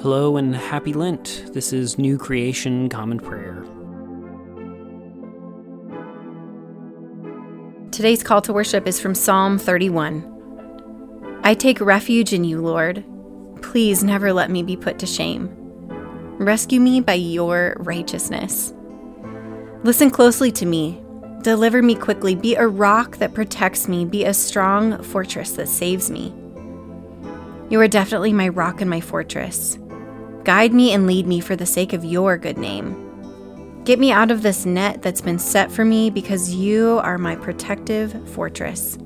Hello and happy Lent. This is New Creation Common Prayer. Today's call to worship is from Psalm 31. I take refuge in you, Lord. Please never let me be put to shame. Rescue me by your righteousness. Listen closely to me. Deliver me quickly. Be a rock that protects me. Be a strong fortress that saves me. You are definitely my rock and my fortress. Guide me and lead me for the sake of your good name. Get me out of this net that's been set for me because you are my protective fortress.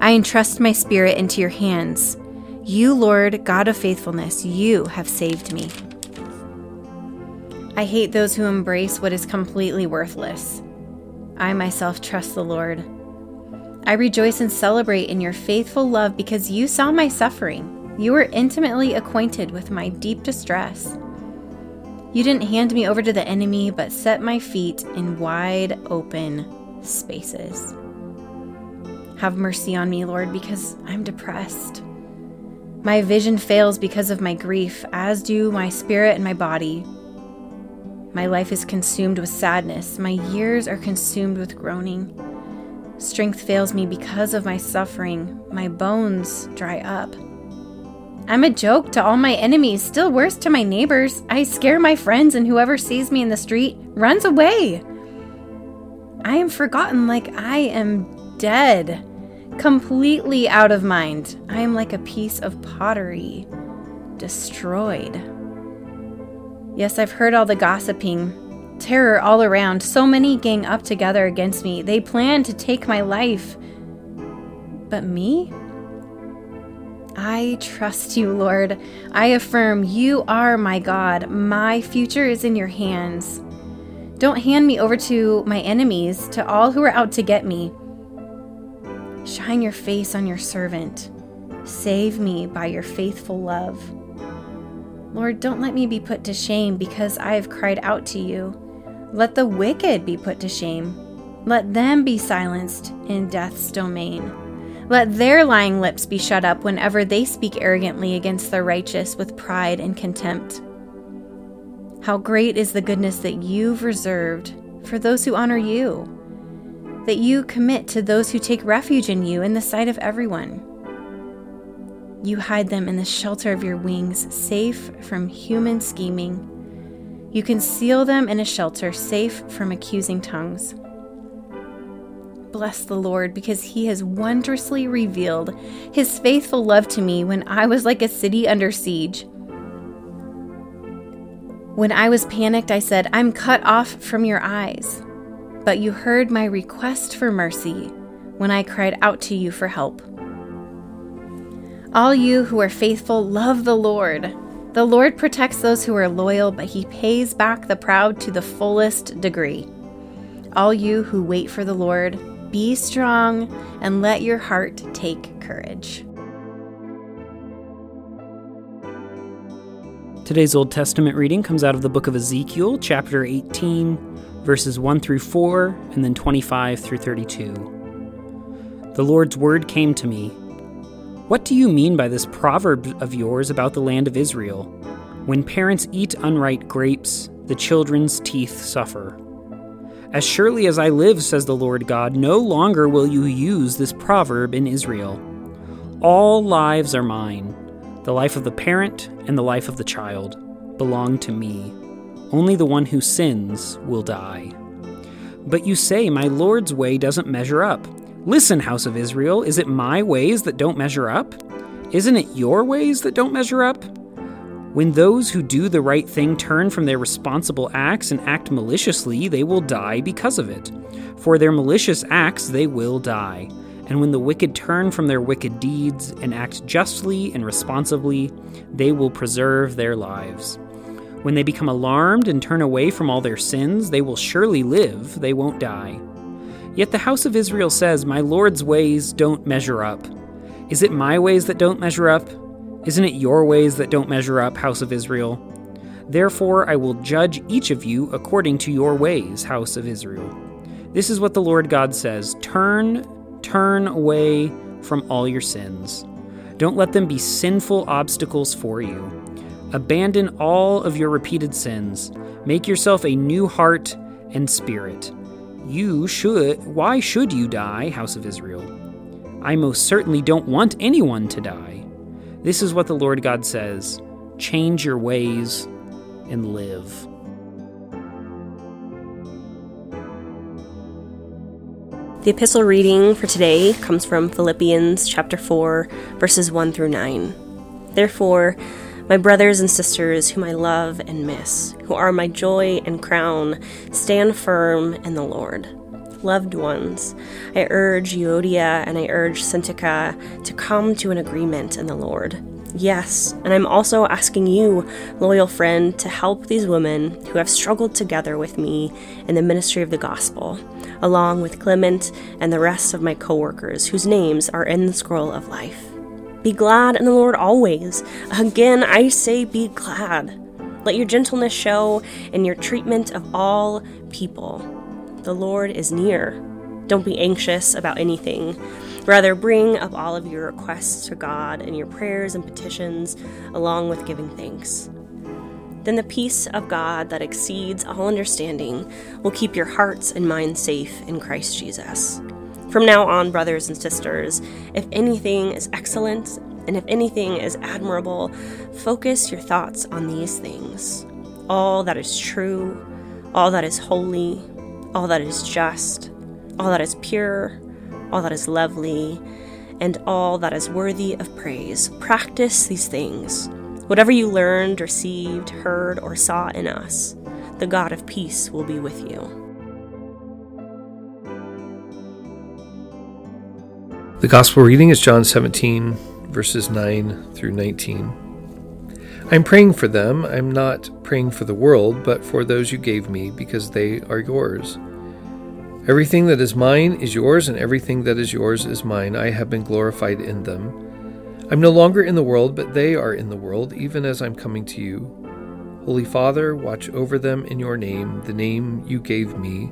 I entrust my spirit into your hands. You, Lord, God of faithfulness, you have saved me. I hate those who embrace what is completely worthless. I myself trust the Lord. I rejoice and celebrate in your faithful love because you saw my suffering. You were intimately acquainted with my deep distress. You didn't hand me over to the enemy, but set my feet in wide open spaces. Have mercy on me, Lord, because I'm depressed. My vision fails because of my grief, as do my spirit and my body. My life is consumed with sadness. My years are consumed with groaning. Strength fails me because of my suffering. My bones dry up. I'm a joke to all my enemies, still worse to my neighbors. I scare my friends, and whoever sees me in the street runs away. I am forgotten like I am dead, completely out of mind. I am like a piece of pottery, destroyed. Yes, I've heard all the gossiping, terror all around. So many gang up together against me. They plan to take my life. But me? I trust you, Lord. I affirm you are my God. My future is in your hands. Don't hand me over to my enemies, to all who are out to get me. Shine your face on your servant. Save me by your faithful love. Lord, don't let me be put to shame because I have cried out to you. Let the wicked be put to shame. Let them be silenced in death's domain. Let their lying lips be shut up whenever they speak arrogantly against the righteous with pride and contempt. How great is the goodness that you've reserved for those who honor you, that you commit to those who take refuge in you in the sight of everyone. You hide them in the shelter of your wings, safe from human scheming. You conceal them in a shelter, safe from accusing tongues bless the Lord because he has wondrously revealed his faithful love to me when I was like a city under siege. When I was panicked, I said, I'm cut off from your eyes. But you heard my request for mercy when I cried out to you for help. All you who are faithful love the Lord. The Lord protects those who are loyal, but he pays back the proud to the fullest degree. All you who wait for the Lord, be strong, and let your heart take courage. Today's Old Testament reading comes out of the book of Ezekiel, chapter 18, verses 1 through 4, and then 25 through 32. The Lord's word came to me. What do you mean by this proverb of yours about the land of Israel? When parents eat unripe grapes, the children's teeth suffer. As surely as I live, says the Lord God, no longer will you use this proverb in Israel. All lives are mine. The life of the parent and the life of the child belong to me. Only the one who sins will die. But you say, My Lord's way doesn't measure up. Listen, house of Israel, is it my ways that don't measure up? Isn't it your ways that don't measure up? When those who do the right thing turn from their responsible acts and act maliciously, they will die because of it. For their malicious acts, they will die. And when the wicked turn from their wicked deeds and act justly and responsibly, they will preserve their lives. When they become alarmed and turn away from all their sins, they will surely live, they won't die. Yet the house of Israel says, My Lord's ways don't measure up. Is it my ways that don't measure up? Isn't it your ways that don't measure up, house of Israel? Therefore, I will judge each of you according to your ways, house of Israel. This is what the Lord God says Turn, turn away from all your sins. Don't let them be sinful obstacles for you. Abandon all of your repeated sins. Make yourself a new heart and spirit. You should. Why should you die, House of Israel? I most certainly don't want anyone to die. This is what the Lord God says Change your ways and live. The epistle reading for today comes from Philippians chapter 4, verses 1 through 9. Therefore, my brothers and sisters, whom I love and miss, who are my joy and crown, stand firm in the Lord. Loved ones, I urge Euodia and I urge Syntyche to come to an agreement in the Lord. Yes, and I'm also asking you, loyal friend, to help these women who have struggled together with me in the ministry of the gospel, along with Clement and the rest of my coworkers whose names are in the scroll of life. Be glad in the Lord always. Again, I say be glad. Let your gentleness show in your treatment of all people. The Lord is near. Don't be anxious about anything Rather, bring up all of your requests to God and your prayers and petitions, along with giving thanks. Then the peace of God that exceeds all understanding will keep your hearts and minds safe in Christ Jesus. From now on, brothers and sisters, if anything is excellent and if anything is admirable, focus your thoughts on these things all that is true, all that is holy, all that is just, all that is pure all that is lovely, and all that is worthy of praise. Practice these things. Whatever you learned, received, heard, or saw in us, the God of peace will be with you. The Gospel reading is John 17, verses 9 through 19. I'm praying for them. I'm not praying for the world, but for those you gave me, because they are yours. Everything that is mine is yours, and everything that is yours is mine. I have been glorified in them. I'm no longer in the world, but they are in the world, even as I'm coming to you. Holy Father, watch over them in your name, the name you gave me,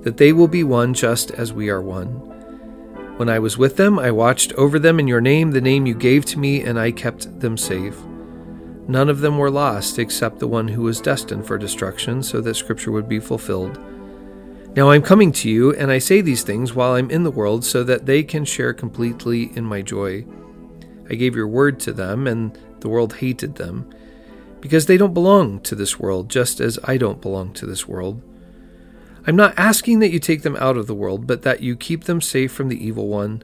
that they will be one just as we are one. When I was with them, I watched over them in your name, the name you gave to me, and I kept them safe. None of them were lost except the one who was destined for destruction, so that Scripture would be fulfilled. Now I'm coming to you, and I say these things while I'm in the world, so that they can share completely in my joy. I gave your word to them, and the world hated them, because they don't belong to this world, just as I don't belong to this world. I'm not asking that you take them out of the world, but that you keep them safe from the evil one.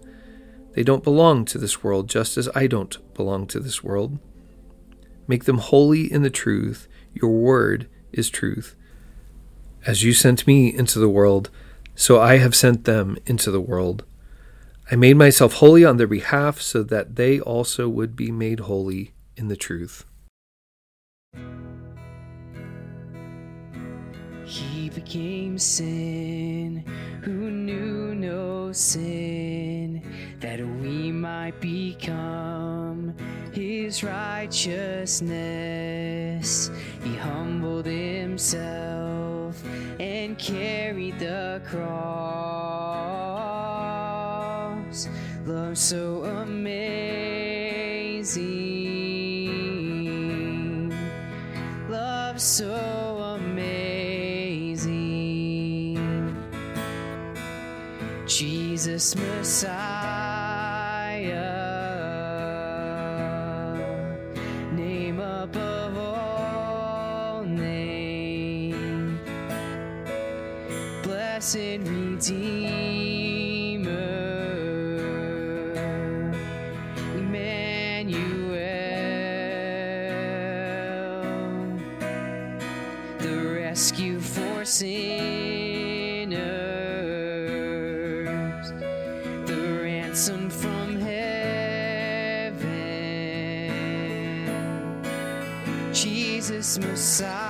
They don't belong to this world, just as I don't belong to this world. Make them holy in the truth. Your word is truth. As you sent me into the world, so I have sent them into the world. I made myself holy on their behalf so that they also would be made holy in the truth. He became sin who knew no sin, that we might become his righteousness. He humbled himself and carried the cross. Love so amazing. Love so amazing. Jesus Messiah. Rescue for sinners, the ransom from heaven, Jesus Messiah.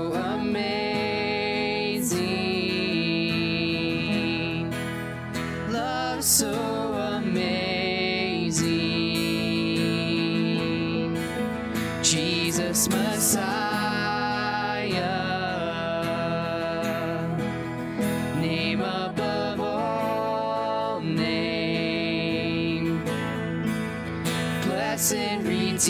Blessed Redeemer.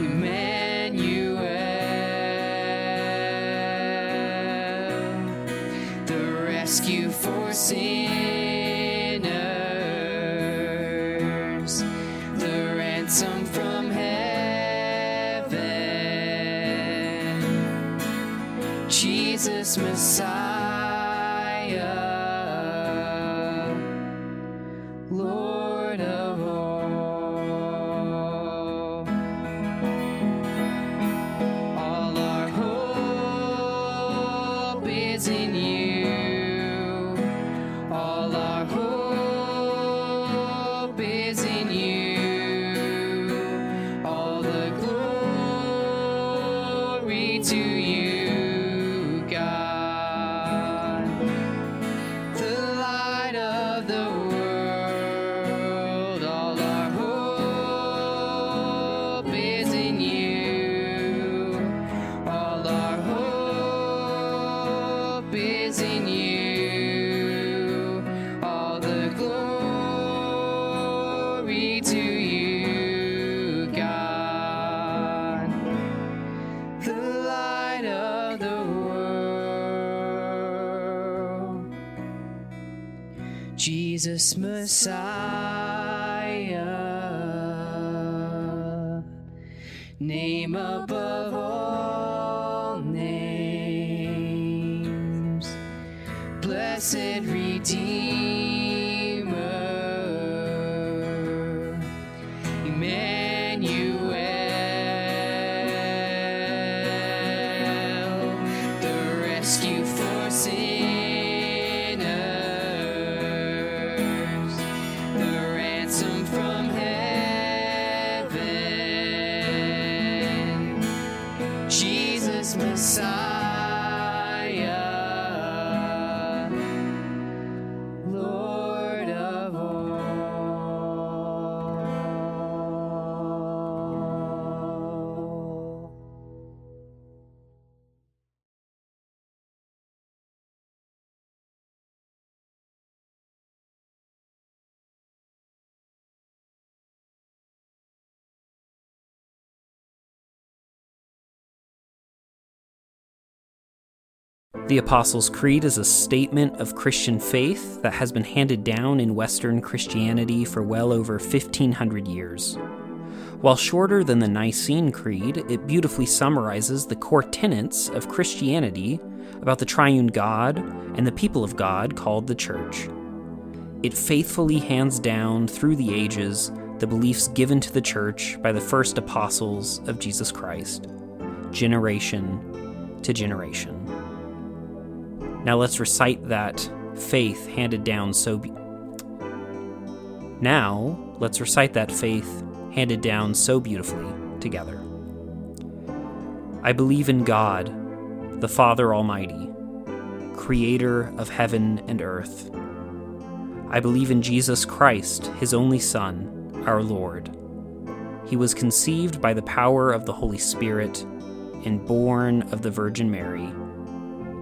Emmanuel. The rescue for sinners. The ransom from heaven. Jesus Messiah, Messiah, name above all names, blessed Redeemer, Emmanuel, The Apostles' Creed is a statement of Christian faith that has been handed down in Western Christianity for well over 1500 years. While shorter than the Nicene Creed, it beautifully summarizes the core tenets of Christianity about the triune God and the people of God called the Church. It faithfully hands down through the ages the beliefs given to the Church by the first apostles of Jesus Christ, generation to generation. Now let's recite that faith handed down so. Be- now let's recite that faith handed down so beautifully together. I believe in God, the Father Almighty, creator of heaven and earth. I believe in Jesus Christ, his only Son, our Lord. He was conceived by the power of the Holy Spirit and born of the Virgin Mary.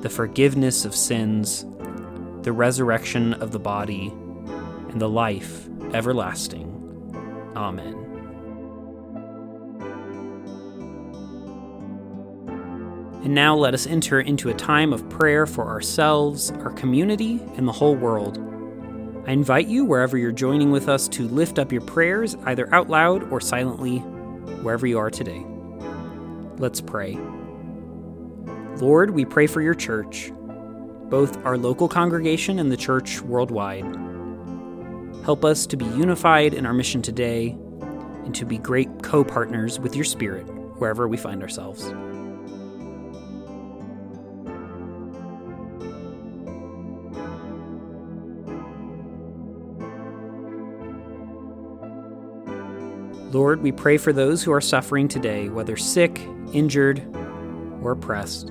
the forgiveness of sins, the resurrection of the body, and the life everlasting. Amen. And now let us enter into a time of prayer for ourselves, our community, and the whole world. I invite you, wherever you're joining with us, to lift up your prayers, either out loud or silently, wherever you are today. Let's pray. Lord, we pray for your church, both our local congregation and the church worldwide. Help us to be unified in our mission today and to be great co partners with your Spirit wherever we find ourselves. Lord, we pray for those who are suffering today, whether sick, injured, or oppressed.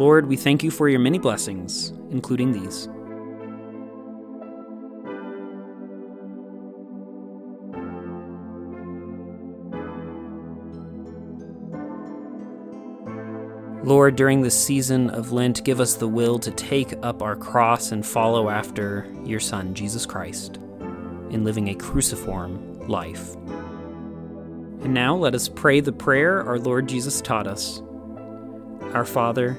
Lord, we thank you for your many blessings, including these. Lord, during this season of Lent, give us the will to take up our cross and follow after your Son, Jesus Christ, in living a cruciform life. And now let us pray the prayer our Lord Jesus taught us Our Father,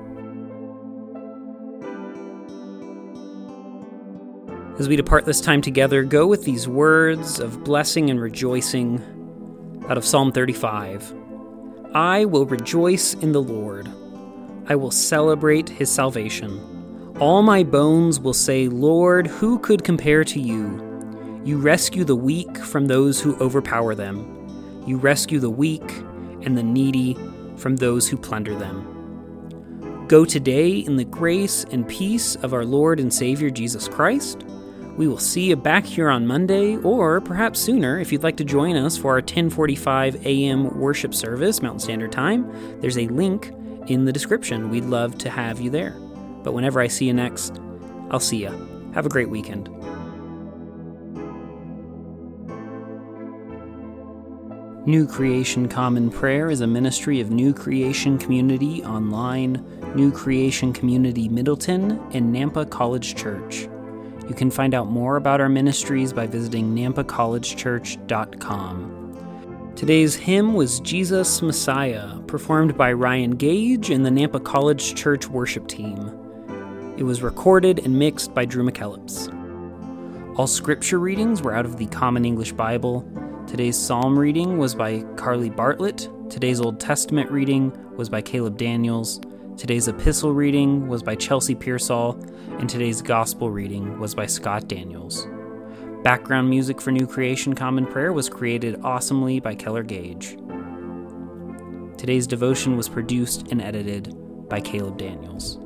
As we depart this time together, go with these words of blessing and rejoicing out of Psalm 35. I will rejoice in the Lord. I will celebrate his salvation. All my bones will say, Lord, who could compare to you? You rescue the weak from those who overpower them. You rescue the weak and the needy from those who plunder them. Go today in the grace and peace of our Lord and Savior Jesus Christ. We will see you back here on Monday, or perhaps sooner if you'd like to join us for our 10:45 a.m. worship service, Mountain Standard Time. There's a link in the description. We'd love to have you there. But whenever I see you next, I'll see you. Have a great weekend. New Creation Common Prayer is a ministry of New Creation Community Online, New Creation Community Middleton, and Nampa College Church. You can find out more about our ministries by visiting nampacollegechurch.com. Today's hymn was Jesus Messiah, performed by Ryan Gage and the Nampa College Church worship team. It was recorded and mixed by Drew McKellips. All scripture readings were out of the Common English Bible. Today's psalm reading was by Carly Bartlett. Today's Old Testament reading was by Caleb Daniels. Today's epistle reading was by Chelsea Pearsall, and today's gospel reading was by Scott Daniels. Background music for New Creation Common Prayer was created awesomely by Keller Gage. Today's devotion was produced and edited by Caleb Daniels.